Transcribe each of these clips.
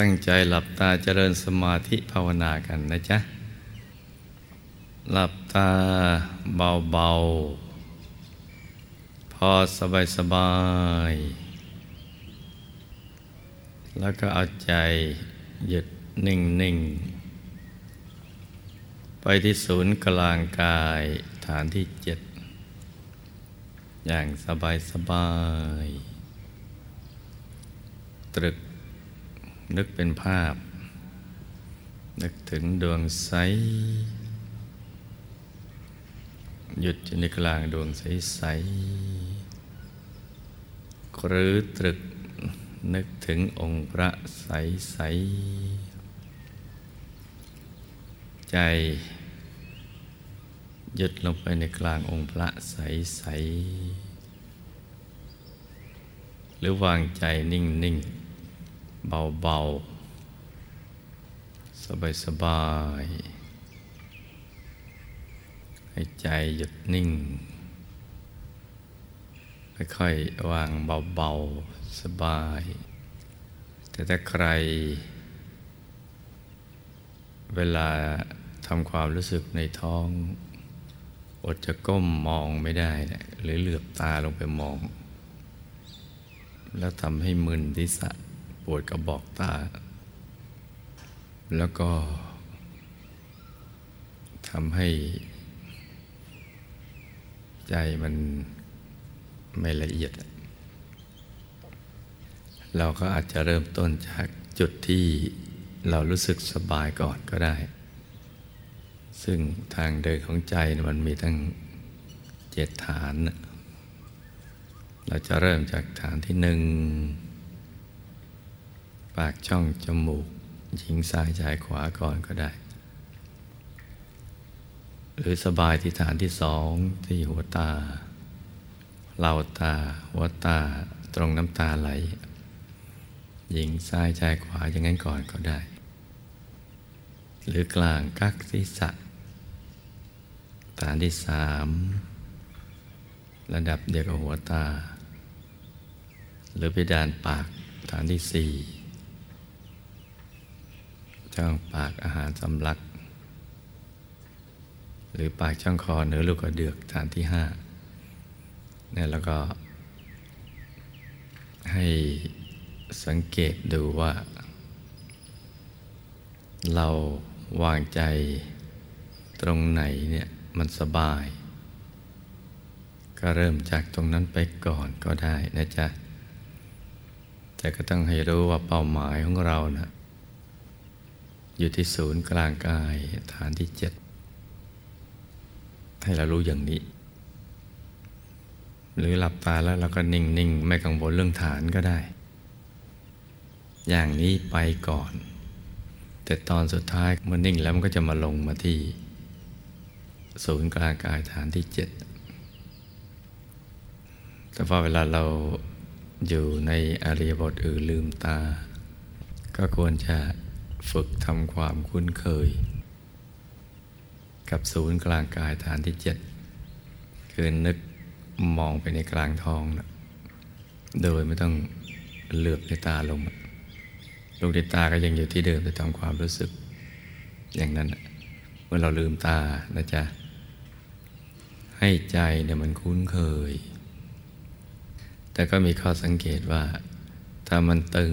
ตั้งใจหลับตาเจริญสมาธิภาวนากันนะจ๊ะ หลับตาเบาๆ พอสบายสบาย แล้วก็เอาใจหยุดนิ่งๆไปที่ศูนย์กลางกายฐานที่เจ็ด อย่างสบายสบาย ตรึก นึกเป็นภาพ นึกถึงดวงใส หยุดอยู่ในกลางดวงใสใสหรือตรึกนึกถึงองค์พระใสใส ใจ หยุดลงไปในกลางองค์พระใสใส หรือวางใจนิ่งนิ่ง เบาๆ สบายๆ ให้ใจหยุดนิ่ง ค่อยๆ วางเบาๆ สบาย แต่ถ้าใคร เวลาทำความรู้สึกในท้องอดจะก้มมองไม่ได้หรือเหลือบตาลงไปมอง แล้วทำให้มึนทิศะ วดกระบอกตา แล้วก็ทำให้ใจมันไม่ละเอียด เราก็อาจจะเริ่มต้นจากจุดที่เรารู้สึกสบายก่อนก็ได้ ซึ่งทางเดินของใจมันมีทั้งเจ็ดฐาน เราจะเริ่มจากฐานที่หนึ่งากช่องจมูก หญิงซ้ายชายขวาก่อนก็ได้ หรือสบายที่ฐานที่สองที่หัวตาเหล่าตา หัวตาตรงน้ำตาไหล หญิงซ้ายชายขวาอย่างนั้นก่อนก็ได้ หรือกลางกักศีรษะฐานที่สามระดับเดียวกับหัวตา หรือไปดานปากฐานที่สี่ ช่องปากอาหารสำลัก หรือปากช่องคอเหนือลูกกระเดือกฐานที่ห้าเนี่ยแล้วก็ ให้สังเกตดูว่า เราวางใจตรงไหนเนี่ยมันสบาย ก็เริ่มจากตรงนั้นไปก่อนก็ได้นะจ๊ะแต่ก็ต้องให้รู้ว่าเป้าหมายของเรานะ อยู่ที่ศูนย์กลางกายฐานที่เจ็ดให้เรารู้อย่างนี้ หรือหลับตาแล้วเราก็นิ่ง ๆ ไม่กังวลเรื่องฐานก็ได้ อย่างนี้ไปก่อน แต่ตอนสุดท้ายเมื่อนิ่งแล้วมันก็จะมาลงมาที่ ศูนย์กลางกายฐานที่เจ็ดแต่พอเวลาเราอยู่ในอริยบทอื่นลืมตา ก็ควรจะ ฝึกทำความคุ้นเคย กับศูนย์กลางกายฐานที่เจ็ดคือนึกมองไปในกลางท้องนะโดยไม่ต้องเหลือบในตาลงลูกในตาก็ยังอยู่ที่เดิมแต่ทำความรู้สึก อย่างนั้นเมื่อเราลืมตานะจ๊ะให้ใจเนี่ยมันคุ้นเคย แต่ก็มีข้อสังเกตว่า ถ้ามันตึง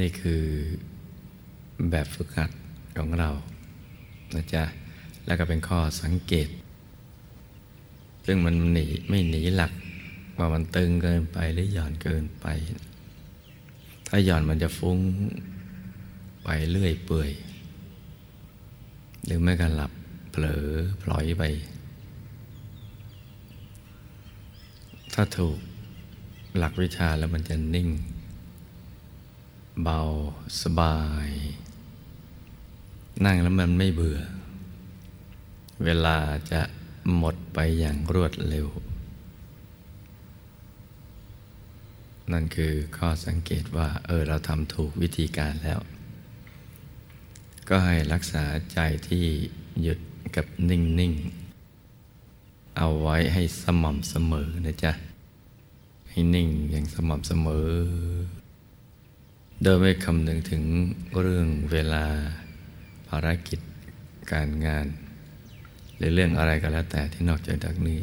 นี่คือแบบฝึกหัดของเรานะจ๊ะแล้วก็เป็นข้อสังเกต ซึ่งมันหนีไม่หนีหลัก ว่ามันตึงเกินไปหรือหย่อนเกินไป ถ้าหย่อนมันจะฟุ้งไปเรื่อยเปื่อย หรือไม่ก็หลับเผลอพลอยไป ถ้าถูกหลักวิชาแล้วมันจะนิ่ง เบาสบาย นั่งแล้วมันไม่เบื่อ เวลาจะหมดไปอย่างรวดเร็ว นั่นคือข้อสังเกตว่า เออ เราทำถูกวิธีการแล้ว ก็ให้รักษาใจที่หยุดกับนิ่ง ๆ เอาไว้ให้สม่ำเสมอนะจ๊ะ ให้นิ่งอย่างสม่ำเสมอ โดยไม่คำนึงถึงเรื่องเวลาภารกิจการงาน หรือเรื่องอะไรก็แล้วแต่ที่นอกจากนี้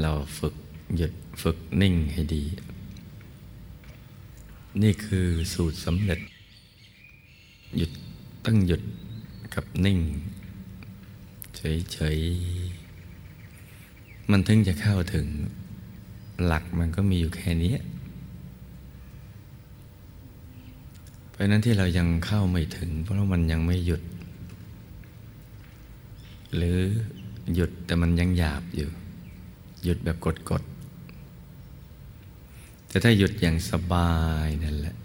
เราฝึกหยุดฝึกนิ่งให้ดี นี่คือสูตรสำเร็จ หยุดตั้งหยุดกับนิ่ง เฉยๆ มันถึงจะเข้าถึง หลักมันก็มีอยู่แค่นี้ เพ ราะนั้นที่เรายังเข้าไม่ถึง เพราะมันยังไม่หยุด หรือหยุดแต่มันยังหยาบอยู่ หยุดแบบกดๆแต่ถ้าหยุดอย่างสบายนั่นแหละ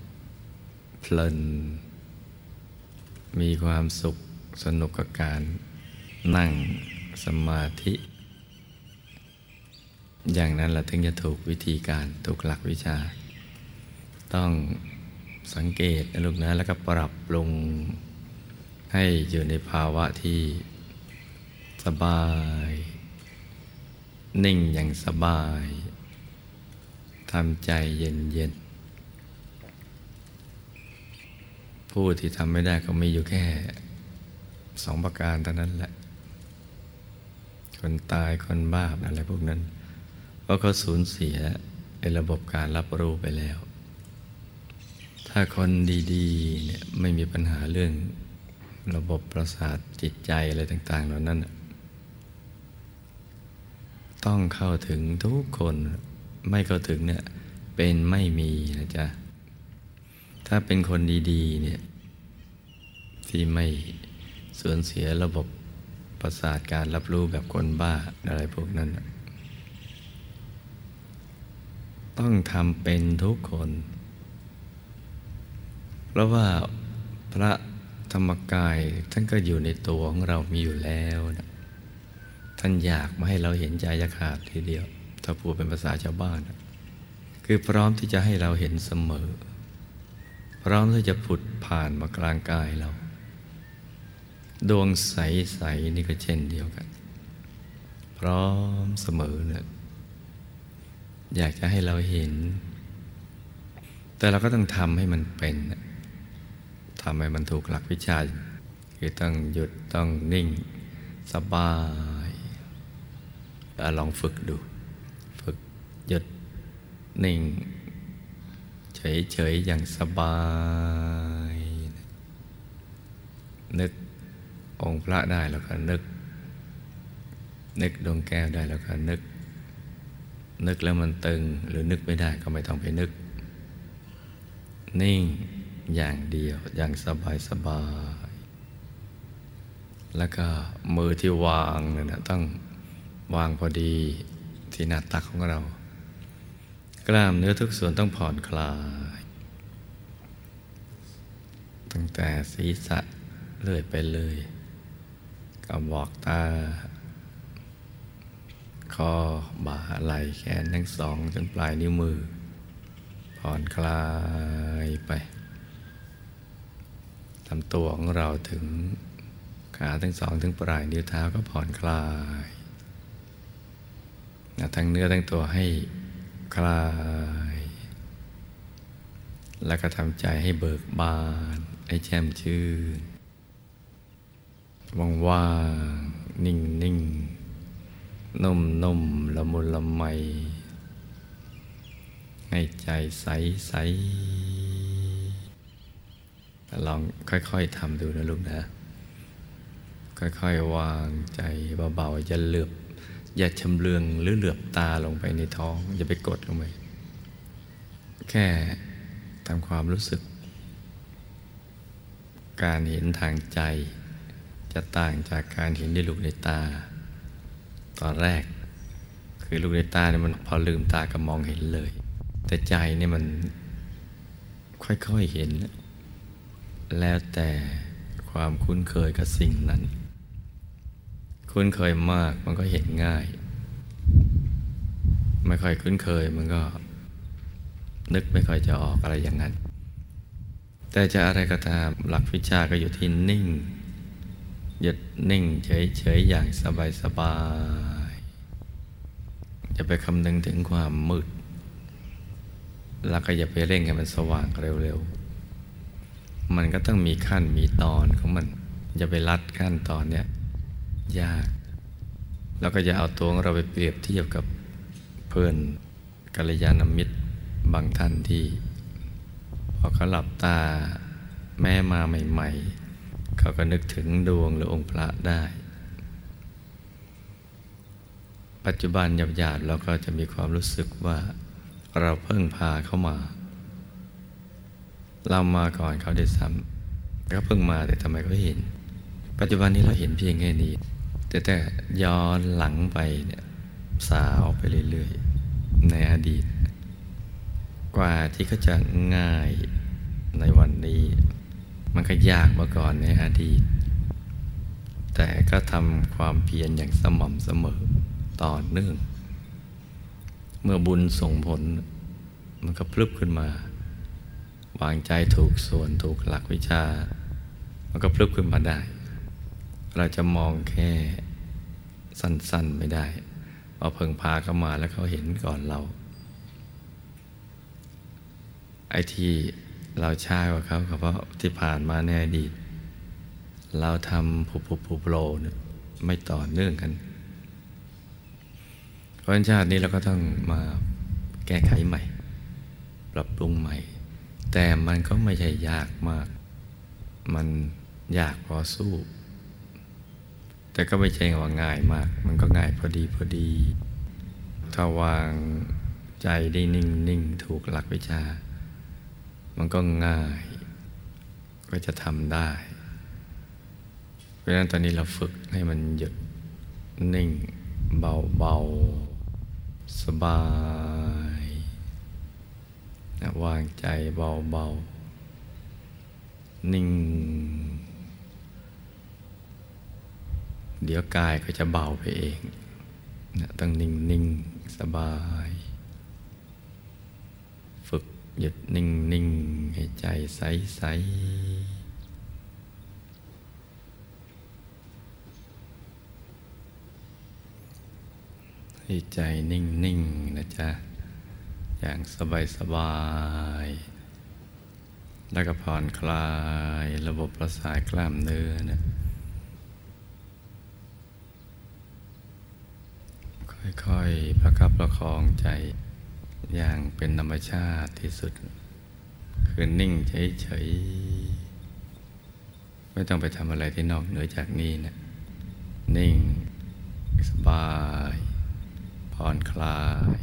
เพลิน มีความสุขสนุกกับการนั่งสมาธิ อย่างนั้นแหละถึงจะถูกวิธีการถูกหลักวิชา ต้อง สังเกตนะลูกนะ แล้วก็ปรับปรุงให้อยู่ในภาวะที่สบาย นิ่งอย่างสบายทำใจเย็นเย็นผู้ที่ทำไม่ได้ก็มีอยู่แค่สองประการเท่านั้นแหละ คนตายคนบ้าอะไรพวกนั้น เพราะเขาสูญเสียในระบบการรับรู้ไปแล้ว ถ้าคนดีๆเนี่ยไม่มีปัญหาเรื่องระบบประสาทจิตใจอะไรต่าง ๆ เหล่านั้น ต้องเข้าถึงทุกคนไม่เข้าถึงเนี่ยเป็นไม่มีนะจ๊ะ ถ้าเป็นคนดี ๆ เนี่ย ที่ไม่สูญเสียระบบประสาทการรับรู้แบบคนบ้าอะไรพวกนั้น ต้องทำเป็นทุกคน เพราะว่าพระธรรมกายท่านก็อยู่ในตัวของเรามีอยู่แล้วนะท่านอยากมาให้เราเห็นใจยขาดทีเดียว ถ้าพูดเป็นภาษาชาวบ้านนะคือพร้อมที่จะให้เราเห็นเสมอ พร้อมที่จะผุดผ่านมากลางกายเรา ดวงใส ๆ นี่ก็เช่นเดียวกัน พร้อมเสมอเนี่ยอยากจะให้เราเห็น แต่เราก็ต้องทำให้มันเป็น ทำให้มันถูกหลักวิชาคือต้องหยุดต้องนิ่งสบายลองฝึกดู ฝึกหยุดนิ่ง เฉยๆอย่างสบาย นึกองค์พระได้แล้วก็นึก นึกดวงแก้วได้แล้วก็นึก นึกแล้วมันตึงหรือนึกไม่ได้ก็ไม่ต้องไปนึก นิ่ง อย่างเดียวอย่างสบายสบาย แล้วก็มือที่วางเนี่ยนะต้องวางพอดีที่หน้าตักของเรา กล้ามเนื้อทุกส่วนต้องผ่อนคลาย ตั้งแต่ศีรษะเลื่อยไปเลยกระบอกตา คอบ่าไหล่แขนทั้งสองจนปลายนิ้วมือผ่อนคลายไปำตัวของเราถึงขาทั้งสองถึงปลายนิ้วเท้าก็ผ่อนคลายทั้งเนื้อทั้งตัวให้คลาย แล้วก็ทำใจให้เบิกบาน ให้แช่มชื่นว่างว่างนิ่งนิ่งนุ่มนุ่มละมุนละไมให้ใจใสใส ลองค่อยๆทำดูนะลูกนะ ค่อยๆวางใจเบาๆอย่าเหลือบอย่าชำเลืองหรือเหลือบตาลงไปในท้อง อย่าไปกดลงไป แค่ทำความรู้สึก การเห็นทางใจ จะต่างจากการเห็นด้วยลูกในตา ตอนแรก คือลูกในตาเนี่ยมันพอลืมตาก็มองเห็นเลย แต่ใจเนี่ยมันค่อยๆเห็น แล้วแต่ความคุ้นเคยกับสิ่งนั้น คุ้นเคยมากมันก็เห็นง่าย ไม่ค่อยคุ้นเคยมันก็ นึกไม่ค่อยจะออกอะไรอย่างนั้น แต่จะอะไรก็ตามหลักวิชาก็อยู่ที่นิ่ง หยุดนิ่งเฉยๆอย่างสบายๆจะไปคำนึงถึงความมืด แล้วก็อย่าไปเร่งให้มันสว่างเร็วๆ มันก็ต้องมีขั้นมีตอนของมันอย่าไปรัดขั้นตอนเนี่ยยาก แล้วก็อย่าเอาตัวเราไปเปรียบเทียบกับเพื่อนกัลยาณมิตรบางท่านที่พอเขาหลับตาแม่มาใหม่ๆ เขาก็นึกถึงดวงหรือองค์พระได้ ปัจจุบันหยาบๆเราก็จะมีความรู้สึกว่าเราเพิ่งพาเข้ามา เรามาก่อนเขาได้ซ้ำเขาเพิ่งมาแต่ทำไมเขาเห็น ปัจจุบันนี้เราเห็นเพียงแค่นี้ แต่แต่ย้อนหลังไปเนี่ยสาวไปเรื่อยๆ ในอดีต กว่าที่เขาจะง่ายในวันนี้ มันก็ยากมาก่อนในอดีต แต่ก็ทำความเพียรอย่างสม่ำเสมอต่อเนื่อง เมื่อบุญส่งผล มันก็พลึบขึ้นมา วางใจถูกส่วนถูกหลักวิชา มันก็พลึบขึ้นมาได้ เราจะมองแค่สั้นๆไม่ได้พอเพิ่งพาเข้ามาแล้วเขาเห็นก่อนเรา ไอ้ที่เราช้ากว่าเขาเพราะที่ผ่านมาในอดีตเราทำผูผูผูโปรเนี่ยไม่ต่อเนื่องกันเพราะชาตินี้เราก็ต้องมาแก้ไขใหม่ ปรับปรุงใหม่ แต่มันก็ไม่ใช่ยากมาก มันยากพอสู้ แต่ก็ไม่ใช่ว่าง่ายมาก มันก็ง่ายพอดีพอดี ถ้าวางใจได้นิ่งนิ่งถูกหลักวิชา มันก็ง่าย ก็จะทำได้ เพราะฉะนั้นตอนนี้เราฝึกให้มันหยุดนิ่งเบาๆสบาย นะวางใจเบาๆ นิ่ง เดี๋ยวกายก็จะเบาไปเองนะต้องนิ่งนิ่งสบาย ฝึกหยุดนิ่งนิ่งให้ใจใสใสให้ใจนิ่งๆนนะจ๊ะ อย่างสบายๆแล้วก็ผ่อนคลายระบบประสาทกล้ามเนื้อนะค่อยๆประคับประคองใจอย่างเป็นธรรมชาติที่สุด คือนิ่งเฉยๆ ไม่ต้องไปทำอะไรที่นอกเหนือจากนี้นะนิ่ง สบาย ผ่อนคลาย